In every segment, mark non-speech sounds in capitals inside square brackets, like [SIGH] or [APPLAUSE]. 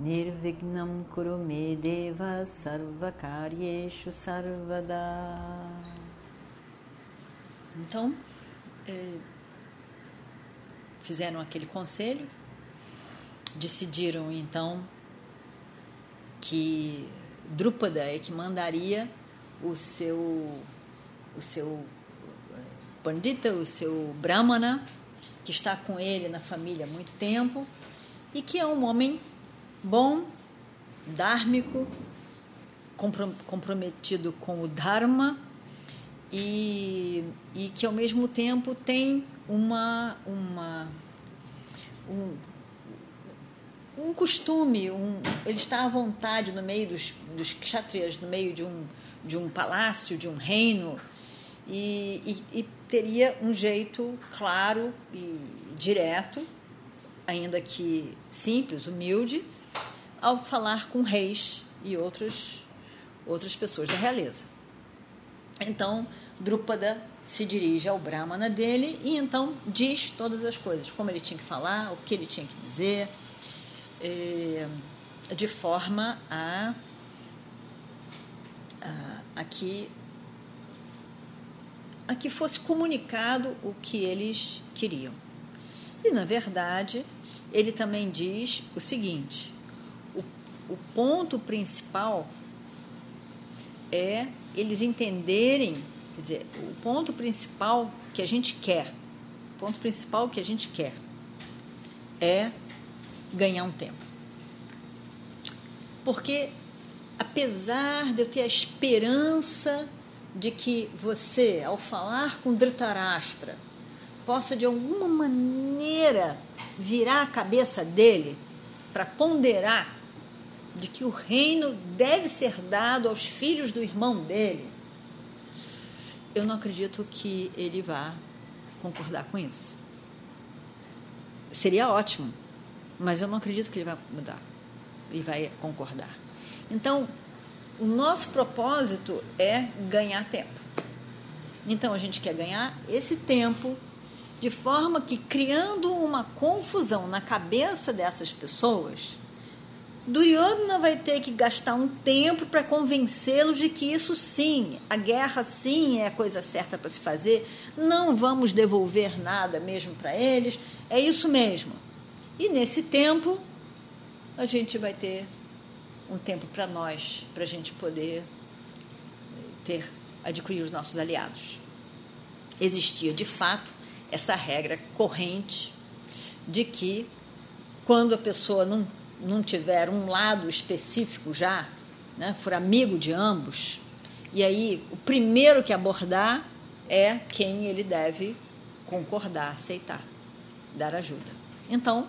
Nirvignam Kurumedeva Sarvakaryeshu Sarvada. Então, é, fizeram aquele conselho, decidiram então que Drúpada é que mandaria o seu o seu pandita, o seu brahmana, que está com ele na família há muito tempo e que é um homem bom, dármico, comprometido com o dharma e, e que ao mesmo tempo tem uma, uma um, um costume, um, ele está à vontade no meio dos, dos kshatriyas, no meio de um, de um palácio, de um reino, e, e, e teria um jeito claro e direto, ainda que simples, humilde, ao falar com reis e outras, outras pessoas da realeza. Então, Drupada se dirige ao Brahmana dele e então diz todas as coisas, como ele tinha que falar, o que ele tinha que dizer, eh, de forma a, a, a, que, a que fosse comunicado o que eles queriam. E, na verdade, ele também diz o seguinte: o, ponto principal é eles entenderem Quer dizer, o ponto principal que a gente quer, o ponto principal que a gente quer é ganhar um tempo. Porque apesar de eu ter a esperança de que você, ao falar com Dhritarashtra, possa de alguma maneira virar a cabeça dele para ponderar de que o reino deve ser dado aos filhos do irmão dele, eu não acredito que ele vá concordar com isso. Seria ótimo, mas eu não acredito que ele vai mudar e vai concordar. Então, o nosso propósito é ganhar tempo. Então, a gente quer ganhar esse tempo de forma que, criando uma confusão na cabeça dessas pessoas, Duryodhana vai ter que gastar um tempo para convencê-los de que isso sim, a guerra sim é a coisa certa para se fazer, não vamos devolver nada mesmo para eles, é isso mesmo. E nesse tempo, a gente vai ter um tempo para nós, para a gente poder ter, adquirir os nossos aliados. Existia, de fato, essa regra corrente de que quando a pessoa não não tiver um lado específico já, né, for amigo de ambos, e aí o primeiro que abordar é quem ele deve concordar, aceitar, dar ajuda. Então,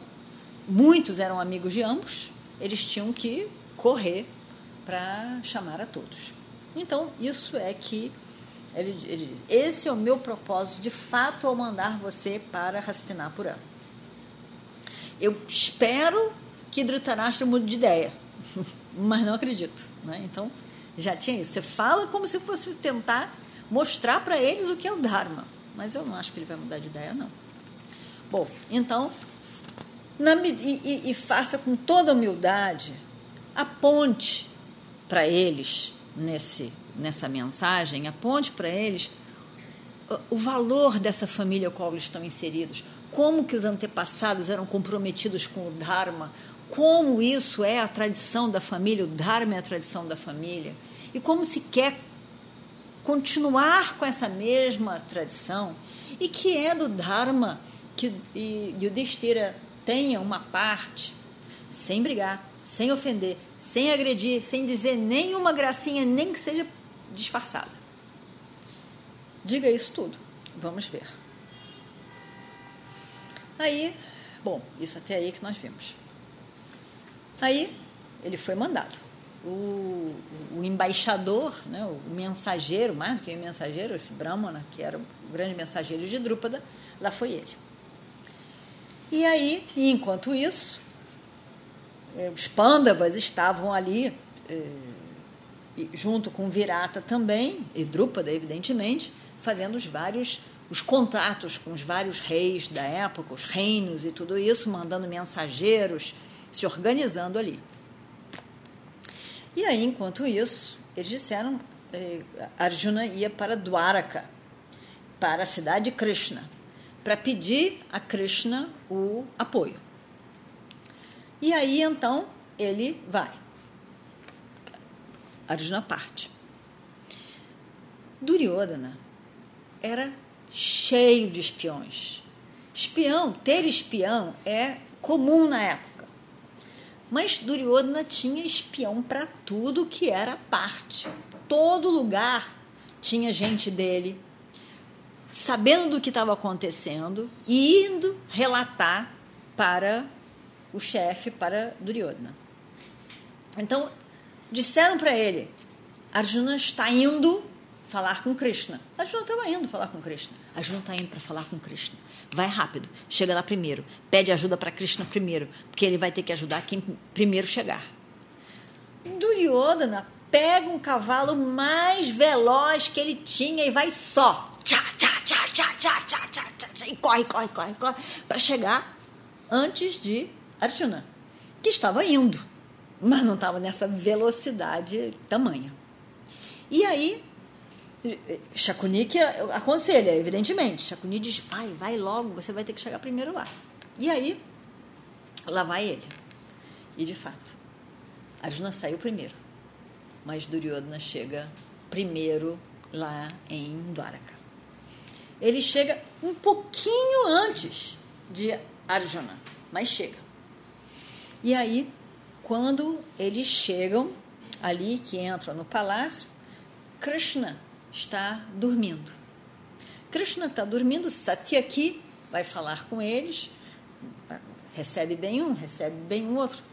muitos eram amigos de ambos, eles tinham que correr para chamar a todos. Então, isso é que ele, ele diz, esse é o meu propósito de fato ao mandar você para Hastinapura. Eu espero que Dhritarashtra mude de ideia, [LAUGHS] mas não acredito. Né? Então, já tinha isso. Você fala como se fosse tentar mostrar para eles o que é o Dharma, mas eu não acho que ele vai mudar de ideia, não. Bom, então, na, e, e, e faça com toda humildade, aponte para eles nesse, nessa mensagem, aponte para eles o valor dessa família a qual eles estão inseridos, como que os antepassados eram comprometidos com o Dharma, como isso é a tradição da família, o Dharma é a tradição da família, e como se quer continuar com essa mesma tradição, e que é do Dharma que o Destira tenha uma parte, sem brigar, sem ofender, sem agredir, sem dizer nenhuma gracinha, nem que seja disfarçada. Diga isso tudo. Vamos ver. Aí, bom, isso até aí que nós vimos. Aí ele foi mandado. o, o embaixador, né, o mensageiro, mais do que o mensageiro, esse Brahmana, que era o grande mensageiro de Drúpada, lá foi ele. E aí, enquanto isso, eh, os Pandavas estavam ali, eh, junto com Virata também, e Drúpada, evidentemente, fazendo os vários os contatos com os vários reis da época, os reinos e tudo isso, mandando mensageiros, se organizando ali. E aí, enquanto isso, eles disseram, eh, Arjuna ia para Dwaraka, para a cidade de Krishna, para pedir a Krishna o apoio. E aí, então, ele vai. Arjuna parte. Duryodhana era cheio de espiões. Espião, ter espião é comum na época. Mas Duryodhana tinha espião para tudo que era parte. Todo lugar tinha gente dele, sabendo do que estava acontecendo e indo relatar para o chefe, para Duryodhana. Então, disseram para ele: Arjuna está indo falar com Krishna. Arjuna estava indo falar com Krishna. Arjuna está indo para falar com Krishna. Vai rápido, chega lá primeiro. Pede ajuda para Krishna primeiro, porque ele vai ter que ajudar quem primeiro chegar. Duryodhana pega um cavalo mais veloz que ele tinha e vai só. Tchá, tchá, tchá, tchá, tchá, tchá, tchá, tchá, e corre, corre, corre, corre, para chegar antes de Arjuna, que estava indo, mas não estava nessa velocidade tamanha. E aí Shakunik aconselha, evidentemente. Shakuni diz: vai, vai logo, você vai ter que chegar primeiro lá. E aí, lá vai ele. E de fato, Arjuna saiu primeiro, mas Duryodhana chega primeiro lá em Dwaraka. Ele chega um pouquinho antes de Arjuna, mas chega. E aí, quando eles chegam ali, que entram no palácio, Krishna está dormindo. Krishna está dormindo, Satyaki vai falar com eles, recebe bem um, recebe bem o outro.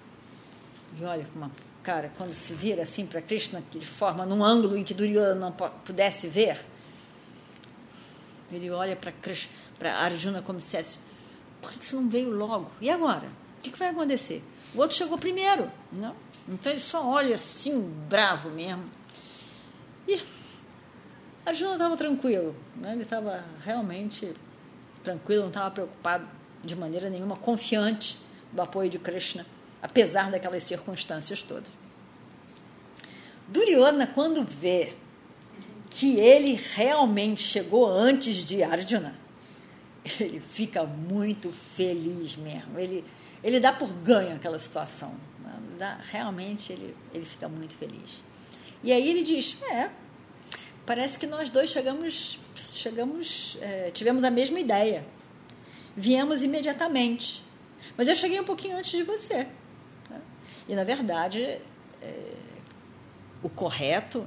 E olha, uma cara, quando se vira assim para Krishna, de forma num ângulo em que Duryodhana não pudesse ver, ele olha para Arjuna como se dissesse: por que você não veio logo? E agora? O que vai acontecer? O outro chegou primeiro, não? Então ele só olha assim, bravo mesmo. E Arjuna estava tranquilo, né? ele estava realmente tranquilo, não estava preocupado de maneira nenhuma, confiante do apoio de Krishna, apesar daquelas circunstâncias todas. Duryodhana, quando vê que ele realmente chegou antes de Arjuna, ele fica muito feliz mesmo. Ele, ele dá por ganho aquela situação. Né? Realmente ele, ele fica muito feliz. E aí ele diz: É, parece que nós dois chegamos, chegamos é, tivemos a mesma ideia. Viemos imediatamente. Mas eu cheguei um pouquinho antes de você. Né? E, na verdade, é, o correto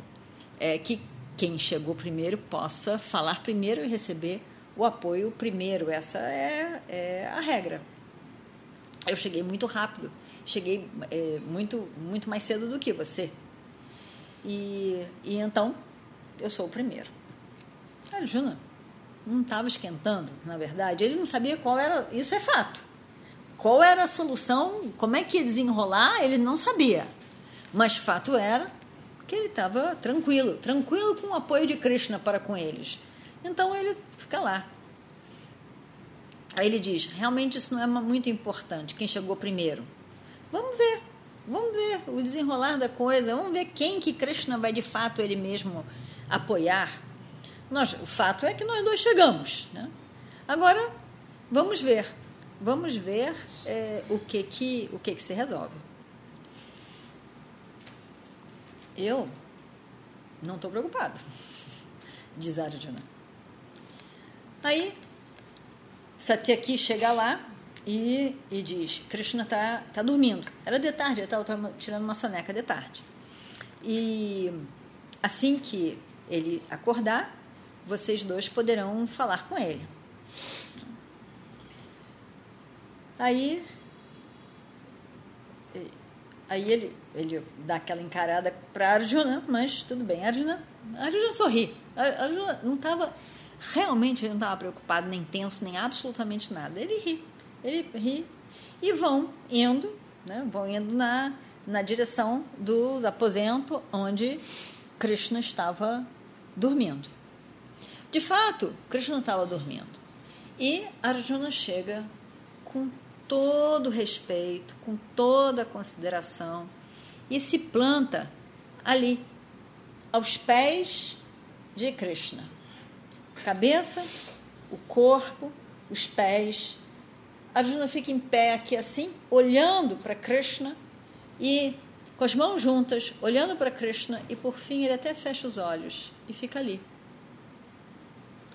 é que quem chegou primeiro possa falar primeiro e receber o apoio primeiro. Essa é, é a regra. Eu cheguei muito rápido, cheguei é, muito, muito mais cedo do que você. E, e então eu sou o primeiro. Arjuna não estava esquentando, na verdade. Ele não sabia qual era. Isso é fato. Qual era a solução, como é que ia desenrolar, ele não sabia. Mas fato era que ele estava tranquilo, tranquilo com o apoio de Krishna para com eles. Então ele fica lá. Aí ele diz: realmente isso não é muito importante, quem chegou primeiro. Vamos ver, vamos ver o desenrolar da coisa, vamos ver quem que Krishna vai de fato ele mesmo apoiar. Nós, o fato é que nós dois chegamos. Né? Agora, vamos ver. Vamos ver é, o, que, que, o que, que se resolve. Eu não estou preocupado, diz Arjuna. Aí, Satyaki chega lá e, e diz: Krishna está tá dormindo. Era de tarde, eu estava tirando uma soneca de tarde. E assim que ele acordar, vocês dois poderão falar com ele. Aí Aí ele, ele dá aquela encarada para Arjuna, mas tudo bem. Arjuna, Arjuna sorri. Arjuna não estava, realmente, ele não estava preocupado, nem tenso, nem absolutamente nada. Ele ri, ele ri. E vão indo, né, vão indo na, na direção do aposento onde Krishna estava dormindo. De fato, Krishna estava dormindo. E Arjuna chega com todo respeito, com toda consideração e se planta ali, aos pés de Krishna. Cabeça, o corpo, os pés. Arjuna fica em pé aqui assim, olhando para Krishna e com as mãos juntas, olhando para Krishna e por fim ele até fecha os olhos e fica ali,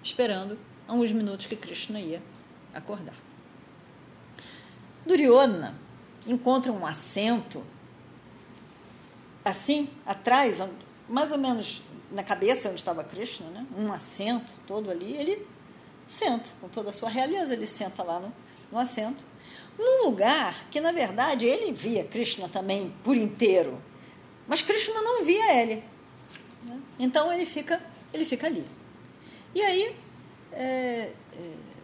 esperando alguns minutos que Krishna ia acordar. Duryodhana encontra um assento assim, atrás, mais ou menos na cabeça onde estava Krishna, né? um assento todo ali, ele senta, com toda a sua realeza, ele senta lá no, no assento, num lugar que, na verdade, ele via Krishna também por inteiro, mas Krishna não via ele. Né? Então ele fica, ele fica ali. E aí, é, é,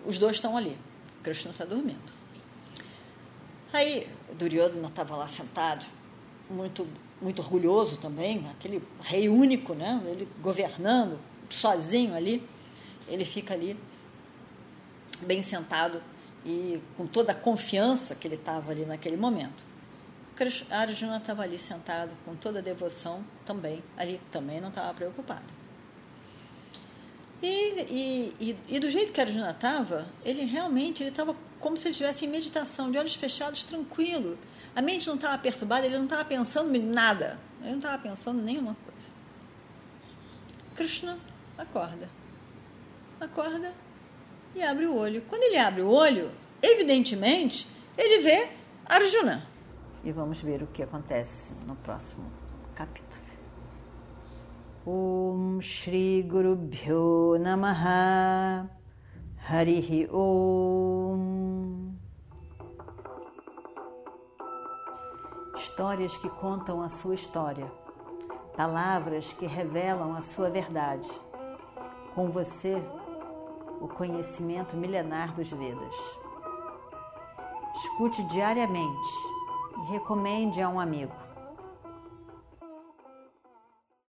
os dois estão ali, Krishna está dormindo. Aí Duryodhana estava lá sentado, muito, muito orgulhoso também, aquele rei único, né? ele governando sozinho ali. Ele fica ali, bem sentado e com toda a confiança que ele estava ali naquele momento. Arjuna estava ali sentado com toda a devoção também, ali também não estava preocupado. E, e, e, e, do jeito que Arjuna estava, ele realmente estava como se ele estivesse em meditação, de olhos fechados, tranquilo. A mente não estava perturbada, ele não estava pensando em nada. Ele não estava pensando em nenhuma coisa. Krishna acorda. Acorda e abre o olho. Quando ele abre o olho, evidentemente, ele vê Arjuna. E vamos ver o que acontece no próximo capítulo. Om Shri Guru Bhyo Namaha Harihi Om Histórias que contam a sua história, palavras que revelam a sua verdade. Com você, o conhecimento milenar dos Vedas. Escute diariamente e recomende a um amigo.